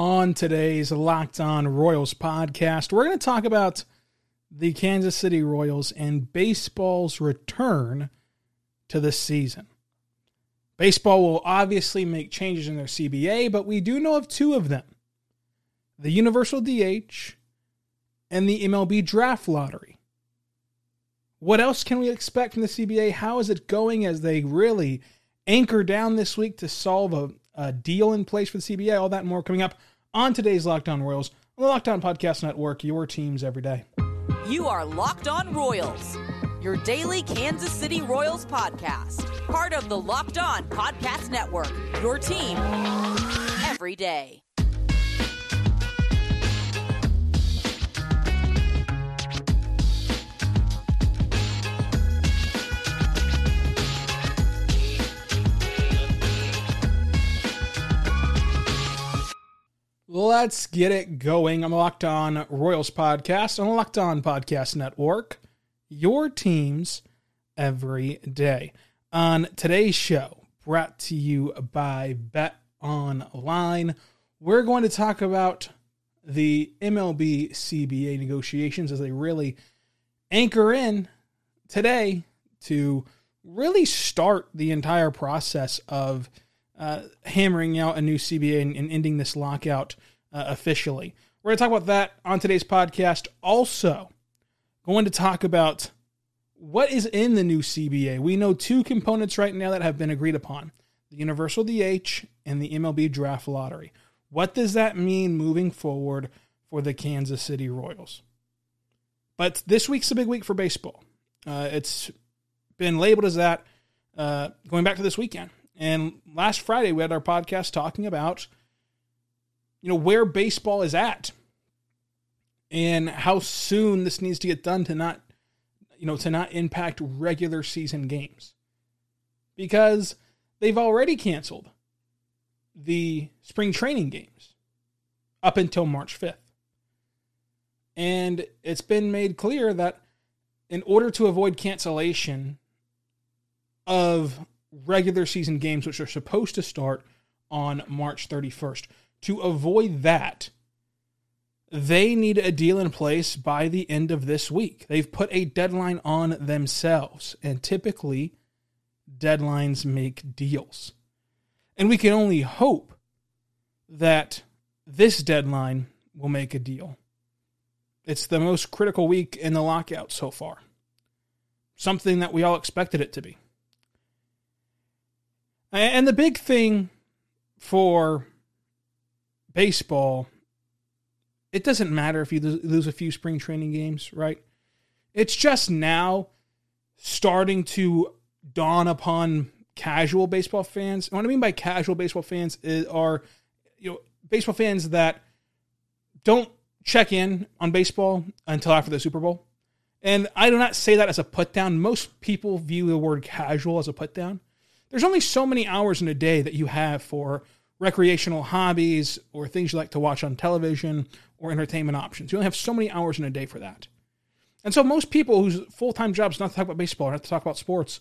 On today's Locked On Royals podcast, we're going to talk about the Kansas City Royals and baseball's return to the season. Baseball will obviously make changes in their CBA, but we do know of two of them the Universal DH and the MLB Draft Lottery. What else can we expect from the CBA? How is it going as they really anchor down this week to solve a, a deal in place for the CBA? All that and more coming up on today's Locked On Royals on the Locked On Podcast Network, your teams every day. You are Locked On Royals, your daily Kansas City Royals podcast, part of the Locked On Podcast Network, your team every day. Let's get it going. I'm Locked On Royals podcast on Locked On Podcast Network. Your teams every day. On today's show, brought to you by Bet Online, we're going to talk about the MLB CBA negotiations as they really anchor in today to really start the entire process of uh, hammering out a new CBA and, and ending this lockout uh, officially. We're going to talk about that on today's podcast. Also, going to talk about what is in the new CBA. We know two components right now that have been agreed upon the Universal DH and the MLB Draft Lottery. What does that mean moving forward for the Kansas City Royals? But this week's a big week for baseball. Uh, it's been labeled as that uh, going back to this weekend. And last Friday, we had our podcast talking about, you know, where baseball is at and how soon this needs to get done to not, you know, to not impact regular season games. Because they've already canceled the spring training games up until March 5th. And it's been made clear that in order to avoid cancellation of regular season games, which are supposed to start on March 31st. To avoid that, they need a deal in place by the end of this week. They've put a deadline on themselves, and typically, deadlines make deals. And we can only hope that this deadline will make a deal. It's the most critical week in the lockout so far. Something that we all expected it to be. And the big thing for baseball, it doesn't matter if you lose a few spring training games, right? It's just now starting to dawn upon casual baseball fans. And what I mean by casual baseball fans is, are you know baseball fans that don't check in on baseball until after the Super Bowl. And I do not say that as a put down. Most people view the word casual as a put down there's only so many hours in a day that you have for recreational hobbies or things you like to watch on television or entertainment options. You only have so many hours in a day for that. And so most people whose full-time job is not to talk about baseball or not to talk about sports,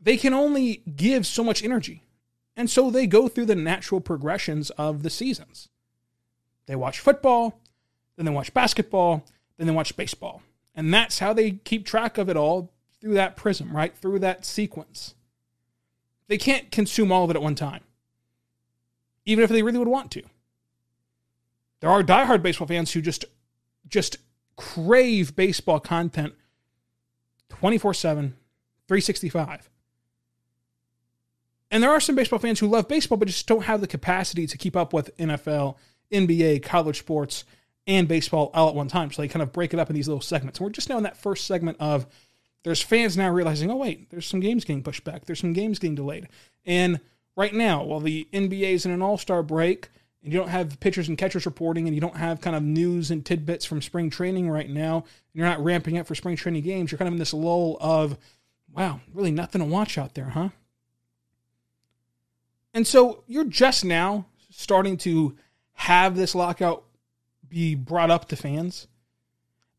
they can only give so much energy. And so they go through the natural progressions of the seasons. They watch football, then they watch basketball, then they watch baseball. And that's how they keep track of it all through that prism, right? Through that sequence. They can't consume all of it at one time, even if they really would want to. There are diehard baseball fans who just just crave baseball content 24 7, 365. And there are some baseball fans who love baseball but just don't have the capacity to keep up with NFL, NBA, college sports, and baseball all at one time. So they kind of break it up in these little segments. And we're just now in that first segment of there's fans now realizing, oh, wait, there's some games getting pushed back. There's some games getting delayed. And right now, while the NBA is in an all star break, and you don't have pitchers and catchers reporting, and you don't have kind of news and tidbits from spring training right now, and you're not ramping up for spring training games, you're kind of in this lull of, wow, really nothing to watch out there, huh? And so you're just now starting to have this lockout be brought up to fans.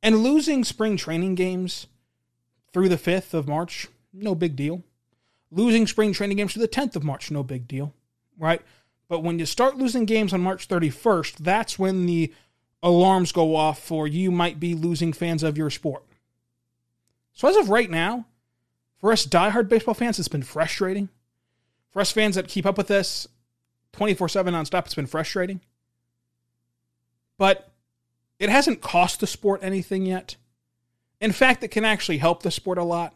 And losing spring training games through the 5th of March, no big deal. Losing spring training games to the 10th of March, no big deal, right? But when you start losing games on March 31st, that's when the alarms go off for you might be losing fans of your sport. So as of right now, for us diehard baseball fans, it's been frustrating. For us fans that keep up with this 24 7 nonstop, it's been frustrating. But it hasn't cost the sport anything yet. In fact, it can actually help the sport a lot.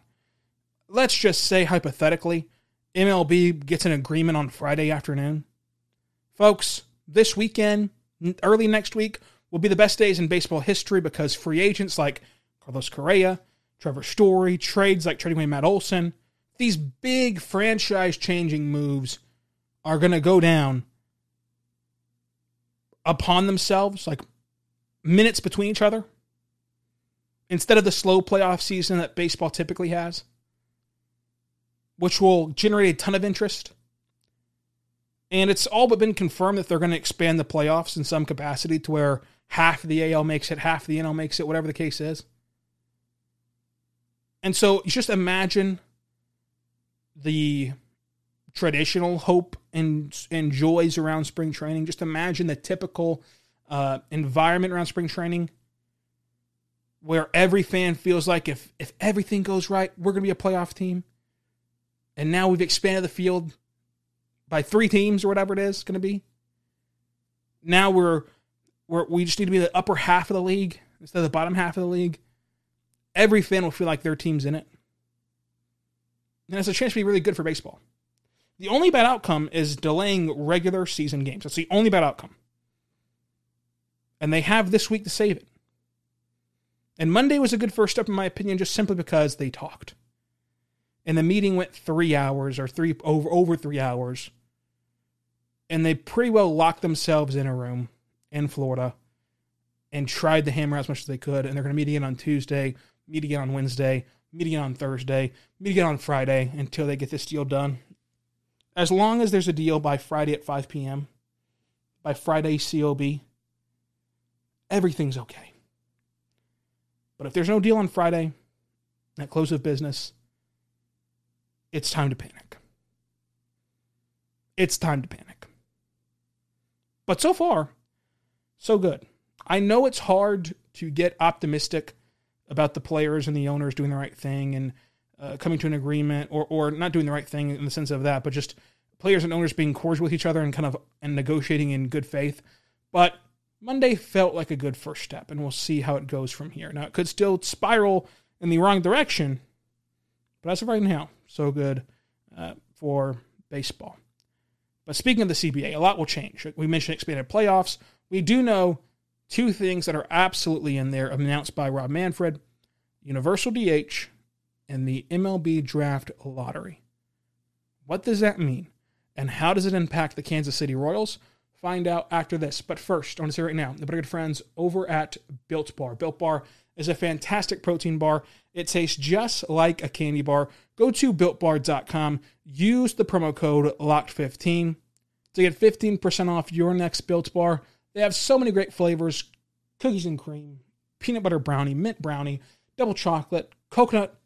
Let's just say, hypothetically, MLB gets an agreement on Friday afternoon. Folks, this weekend, early next week, will be the best days in baseball history because free agents like Carlos Correa, Trevor Story, trades like trading away Matt Olson, these big franchise changing moves are going to go down upon themselves, like minutes between each other, instead of the slow playoff season that baseball typically has, which will generate a ton of interest. And it's all but been confirmed that they're going to expand the playoffs in some capacity to where half the AL makes it, half the NL makes it, whatever the case is. And so just imagine the traditional hope and, and joys around spring training. Just imagine the typical uh, environment around spring training where every fan feels like if, if everything goes right, we're going to be a playoff team. And now we've expanded the field by three teams or whatever it is going to be. Now we're, we're we just need to be the upper half of the league instead of the bottom half of the league. Every fan will feel like their team's in it and it's a chance to be really good for baseball. The only bad outcome is delaying regular season games. That's the only bad outcome. And they have this week to save it. And Monday was a good first step, in my opinion, just simply because they talked. And the meeting went three hours or three over over three hours. And they pretty well locked themselves in a room in Florida and tried to hammer out as much as they could. And they're going to meet again on Tuesday, meet again on Wednesday, meet again on Thursday, meet again on Friday until they get this deal done. As long as there's a deal by Friday at 5 p.m., by Friday COB, everything's okay. But if there's no deal on Friday, at close of business, it's time to panic. It's time to panic. But so far, so good. I know it's hard to get optimistic about the players and the owners doing the right thing and uh, coming to an agreement, or or not doing the right thing in the sense of that, but just players and owners being cordial with each other and kind of and negotiating in good faith. But Monday felt like a good first step, and we'll see how it goes from here. Now it could still spiral in the wrong direction, but as of right now, so good uh, for baseball. But speaking of the CBA, a lot will change. We mentioned expanded playoffs. We do know Two things that are absolutely in there announced by Rob Manfred Universal DH and the MLB Draft Lottery. What does that mean? And how does it impact the Kansas City Royals? Find out after this. But first, I want to say right now, the good friends over at Built Bar. Built Bar is a fantastic protein bar. It tastes just like a candy bar. Go to builtbar.com, use the promo code LOCKED15 to get 15% off your next Built Bar. They have so many great flavors cookies and cream, peanut butter brownie, mint brownie, double chocolate, coconut,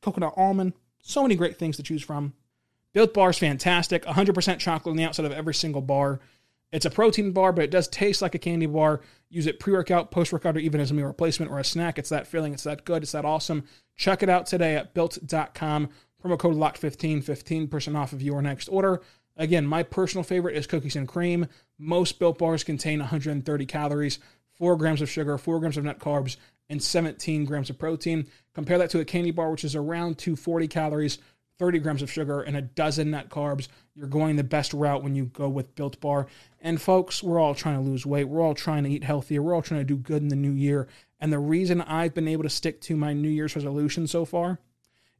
coconut almond. So many great things to choose from. Built Bar is fantastic. 100% chocolate on the outside of every single bar. It's a protein bar, but it does taste like a candy bar. Use it pre workout, post workout, or even as a meal replacement or a snack. It's that filling. It's that good. It's that awesome. Check it out today at built.com. Promo code LOCK15, 15% off of your next order. Again, my personal favorite is cookies and cream. Most built bars contain 130 calories, 4 grams of sugar, 4 grams of net carbs, and 17 grams of protein. Compare that to a candy bar, which is around 240 calories, 30 grams of sugar, and a dozen net carbs. You're going the best route when you go with Built Bar. And folks, we're all trying to lose weight. We're all trying to eat healthier. We're all trying to do good in the new year. And the reason I've been able to stick to my New Year's resolution so far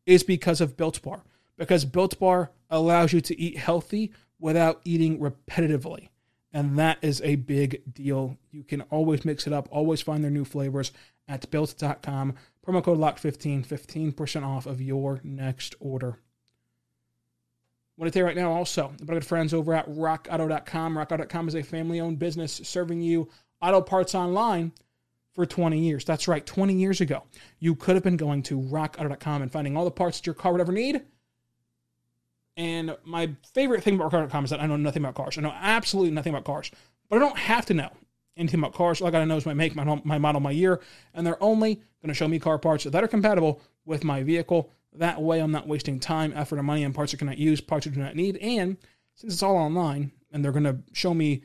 is because of Built Bar. Because Built Bar allows you to eat healthy without eating repetitively. And that is a big deal. You can always mix it up, always find their new flavors at built.com. Promo code LOCK15, 15% off of your next order. I want to tell you right now also about good friends over at rockauto.com. Rockauto.com is a family owned business serving you auto parts online for 20 years. That's right, 20 years ago. You could have been going to rockauto.com and finding all the parts that your car would ever need And my favorite thing about car.com is that I know nothing about cars. I know absolutely nothing about cars, but I don't have to know anything about cars. All I got to know is my make, my, my model, my year, and they're only going to show me car parts that are compatible with my vehicle. That way, I'm not wasting time, effort, and money on parts I cannot use, parts I do not need. And since it's all online, and they're going to show me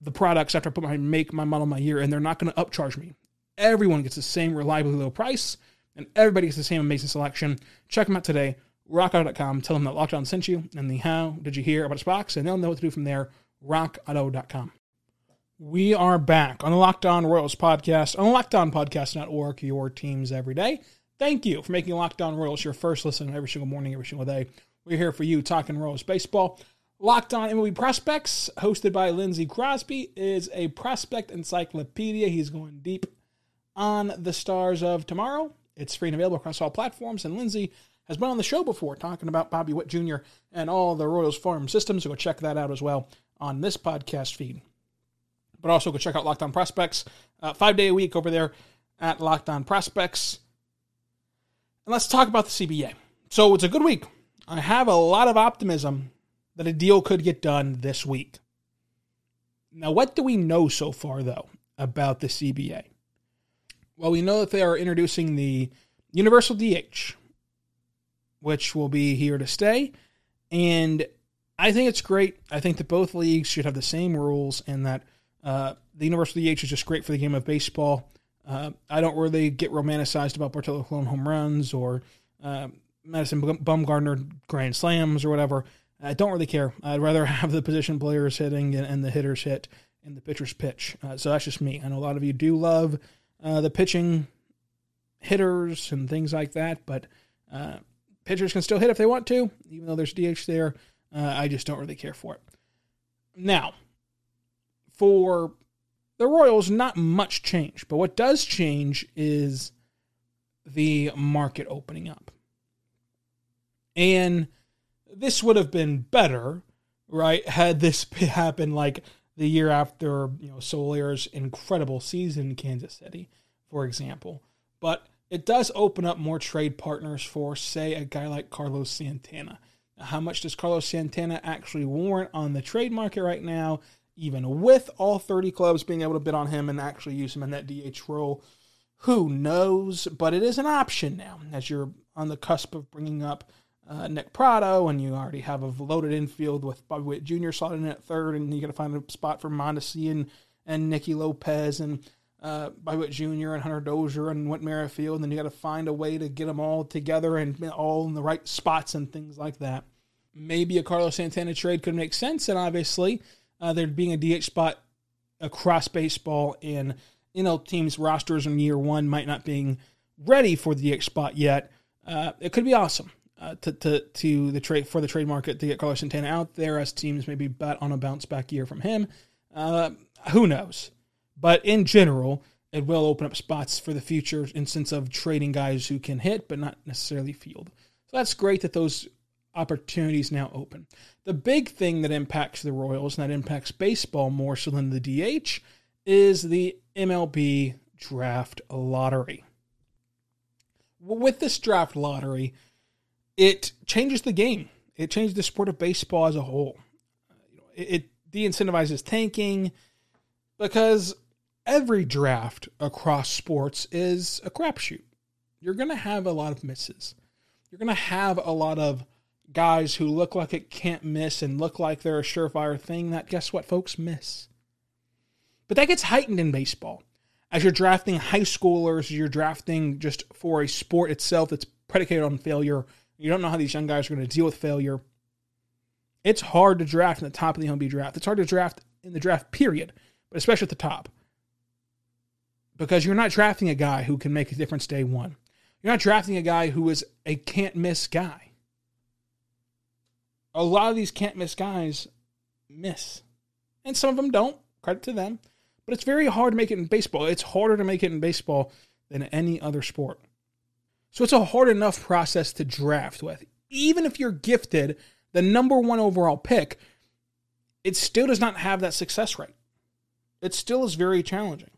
the products after I put my make, my model, my year, and they're not going to upcharge me. Everyone gets the same reliably low price, and everybody gets the same amazing selection. Check them out today rockauto.com. Tell them that Locked On sent you and the how did you hear about this box, and they'll know what to do from there. rockauto.com. We are back on the Locked On Royals podcast on the Locked Podcast Network, your teams every day. Thank you for making Locked On Royals your first listen every single morning, every single day. We're here for you talking Royals baseball. Locked On MLB Prospects, hosted by Lindsey Crosby, is a prospect encyclopedia. He's going deep on the stars of tomorrow. It's free and available across all platforms, and Lindsey has been on the show before talking about Bobby Witt Jr. and all the Royals farm systems. So go check that out as well on this podcast feed. But also go check out Locked On Prospects, uh, five day a week over there at Locked On Prospects. And let's talk about the CBA. So it's a good week. I have a lot of optimism that a deal could get done this week. Now, what do we know so far, though, about the CBA? Well, we know that they are introducing the universal DH, which will be here to stay. And I think it's great. I think that both leagues should have the same rules and that uh, the Universal DH is just great for the game of baseball. Uh, I don't really get romanticized about Bartolo Colon home runs or uh, Madison Bumgarner grand slams or whatever. I don't really care. I'd rather have the position players hitting and, and the hitters hit and the pitchers pitch. Uh, so that's just me. I know a lot of you do love uh, the pitching hitters and things like that, but pitchers can still hit if they want to, even though there's DH there. I just don't really care for it. Now, for the Royals, not much change, but what does change is the market opening up. And this would have been better, right, had this happened like the year after, you know, Soler's incredible season in Kansas City, for example. But it does open up more trade partners for, say, a guy like Carlos Santana. How much does Carlos Santana actually warrant on the trade market right now, even with all 30 clubs being able to bid on him and actually use him in that DH role? Who knows? But it is an option now as you're on the cusp of bringing up uh, Nick Pratto and you already have a loaded infield with Bobby Witt Jr. slotted in at third, and you got to find a spot for Mondesi and, and Nicky Lopez and uh, Bobby Witt Jr. and Hunter Dozier and Whit Merrifield, and then you got to find a way to get them all together and all in the right spots and things like that. Maybe a Carlos Santana trade could make sense, and obviously uh, there being a DH spot across baseball and you know teams rosters in year one might not being ready for the DH spot yet. Uh, it could be awesome uh, to, to to the trade for the trade market to get Carlos Santana out there as teams maybe bet on a bounce back year from him. Uh, who knows? But in general, it will open up spots for the future in sense of trading guys who can hit but not necessarily field. So that's great that those opportunities now open. The big thing that impacts the Royals and that impacts baseball more so than the DH is the MLB draft lottery. With this draft lottery, it changes the game. It changes the sport of baseball as a whole. It, de-incentivizes tanking because every draft across sports is a crapshoot. You're going to have a lot of misses. You're going to have a lot of guys who look like it can't miss and look like they're a surefire thing that, guess what, folks, miss. But that gets heightened in baseball. As you're drafting high schoolers, you're drafting just for a sport itself that's predicated on failure. You don't know how these young guys are going to deal with failure. It's hard to draft in the top of the MLB draft. It's hard to draft in the draft period, but especially at the top because you're not drafting a guy who can make a difference day one. You're not drafting a guy who is a can't miss guy. A lot of these can't miss guys miss, and some of them don't. Credit to them. But it's very hard to make it in baseball. It's harder to make it in baseball than any other sport. So it's a hard enough process to draft with. Even if you're gifted the number one overall pick, it still does not have that success rate. It still is very challenging.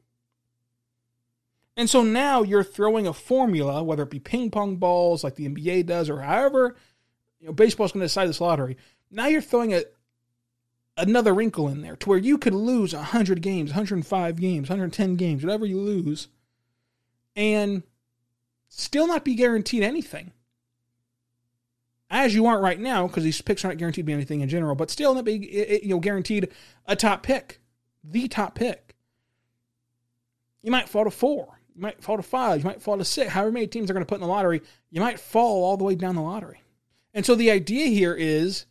And so now you're throwing a formula, whether it be ping pong balls like the NBA does, or however you know, baseball's going to decide this lottery. Now you're throwing a another wrinkle in there to where you could lose 100 games, 105 games, 110 games, whatever you lose, and still not be guaranteed anything. As you aren't right now, because these picks aren't guaranteed to be anything in general, but still not be you know guaranteed a top pick, the top pick. You might fall to four, you might fall to five, you might fall to six. However many teams are going to put in the lottery, you might fall all the way down the lottery. And so the idea here is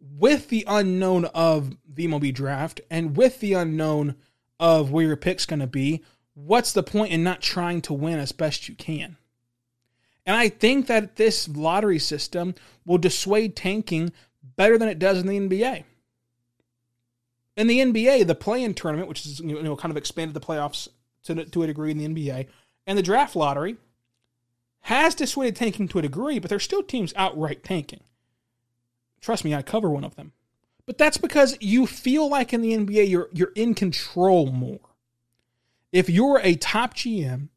with the unknown of the MLB draft and with the unknown of where your pick's going to be, what's the point in not trying to win as best you can? And I think that this lottery system will dissuade tanking better than it does in the NBA. In the NBA, the play-in tournament, which is you know kind of expanded the playoffs to to a degree in the NBA, and the draft lottery has dissuaded tanking to a degree, but there's still teams outright tanking. Trust me, I cover one of them. But that's because you feel like in the NBA you're you're in control more. If you're a top GM,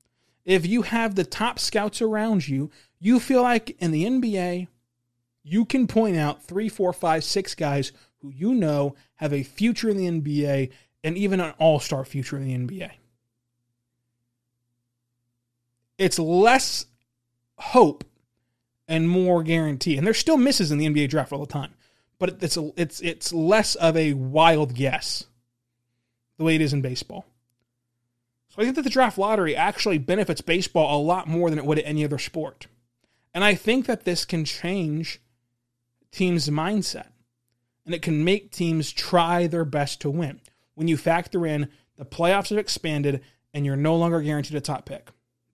if you have the top scouts around you, you feel like in the NBA you can point out three, four, five, six guys who you know have a future in the NBA and even an all-star future in the NBA. It's less hope and more guarantee. And there's still misses in the NBA draft all the time, but it's a, it's it's less of a wild guess the way it is in baseball. So I think that the draft lottery actually benefits baseball a lot more than it would any other sport. And I think that this can change teams' mindset. And it can make teams try their best to win. When you factor in the playoffs have expanded and you're no longer guaranteed a top pick.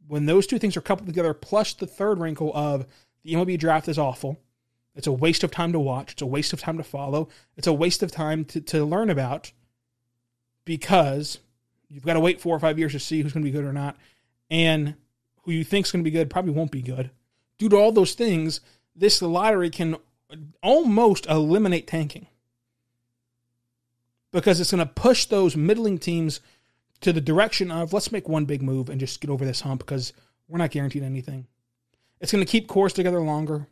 When those two things are coupled together, plus the third wrinkle of the MLB draft is awful. It's a waste of time to watch. It's a waste of time to follow. It's a waste of time to, to learn about because you've got to wait four or five years to see who's going to be good or not. And who you think is going to be good probably won't be good. Due to all those things, this lottery can almost eliminate tanking because it's going to push those middling teams to the direction of let's make one big move and just get over this hump because we're not guaranteed anything. It's going to keep cores together longer.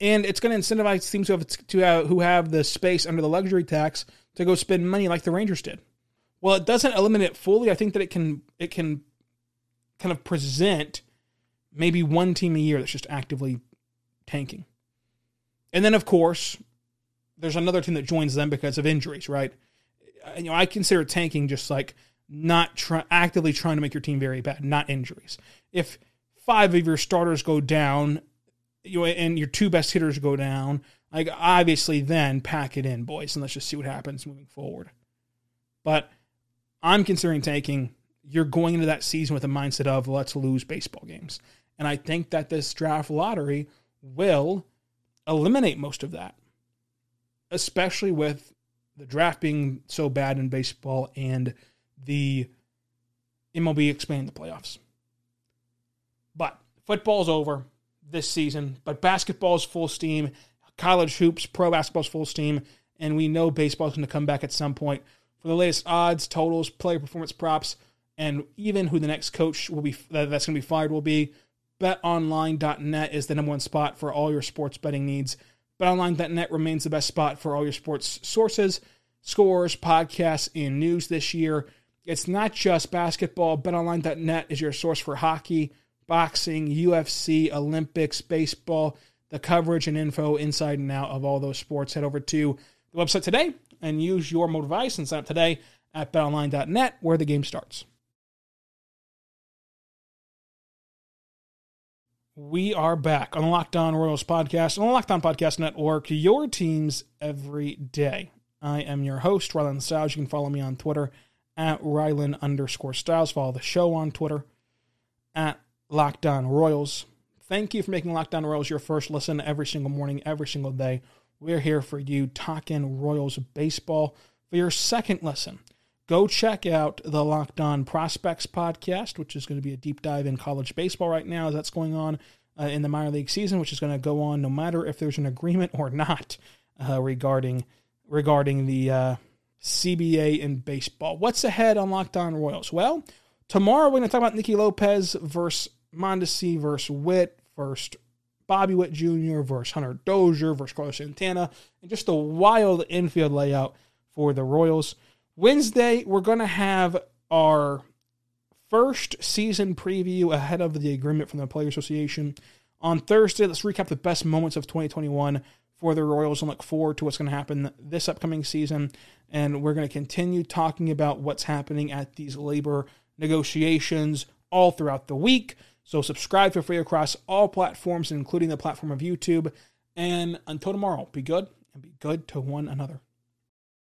And it's going to incentivize teams who have, to have, who have the space under the luxury tax to go spend money like the Rangers did. Well, it doesn't eliminate it fully. I think that it can it can kind of present maybe one team a year that's just actively tanking. And then of course, there's another team that joins them because of injuries, right? You know, I consider tanking just like not try, actively trying to make your team very bad, not injuries. If five of your starters go down, you know, and your two best hitters go down, like obviously then pack it in, boys, and let's just see what happens moving forward. But I'm considering taking. You're going into that season with a mindset of let's lose baseball games, and I think that this draft lottery will eliminate most of that, especially with the draft being so bad in baseball and the MLB expanding the playoffs. But football's over this season, but basketball's full steam, college hoops, pro basketball's full steam, and we know baseball's going to come back at some point. For the latest odds, totals, player performance props, and even who the next coach will be that's going to be fired will be, betonline.net is the number one spot for all your sports betting needs. BetOnline.net remains the best spot for all your sports sources, scores, podcasts, and news this year. It's not just basketball. BetOnline.net is your source for hockey, boxing, UFC, Olympics, baseball, the coverage and info inside and out of all those sports. Head over to the website today and use your mobile device and sign up today at betonline.net where the game starts. We are back on the Locked On Royals podcast on the Locked On Podcast Network, your teams every day. I am your host, Rylan Stiles. You can follow me on Twitter at Rylan underscore Stiles. Follow the show on Twitter at Locked On Royals. Thank you for making Locked On Royals your first listen every single morning, every single day. We're here for you talking Royals baseball. For your second listen, go check out the Locked On Prospects podcast, which is going to be a deep dive in college baseball right now as that's going on uh, in the minor league season, which is going to go on no matter if there's an agreement or not uh, regarding regarding the uh, CBA in baseball. What's ahead on Locked On Royals? Well, tomorrow we're going to talk about Nicky Lopez versus Mondesi versus Witt, first Bobby Witt Jr. versus Hunter Dozier versus Carlos Santana, and just a wild infield layout for the Royals. Wednesday, we're going to have our first season preview ahead of the agreement from the Player Association. On Thursday, let's recap the best moments of 2021 for the Royals and look forward to what's going to happen this upcoming season. And we're going to continue talking about what's happening at these labor negotiations all throughout the week. So subscribe for free across all platforms, including the platform of YouTube. And until tomorrow, be good and be good to one another.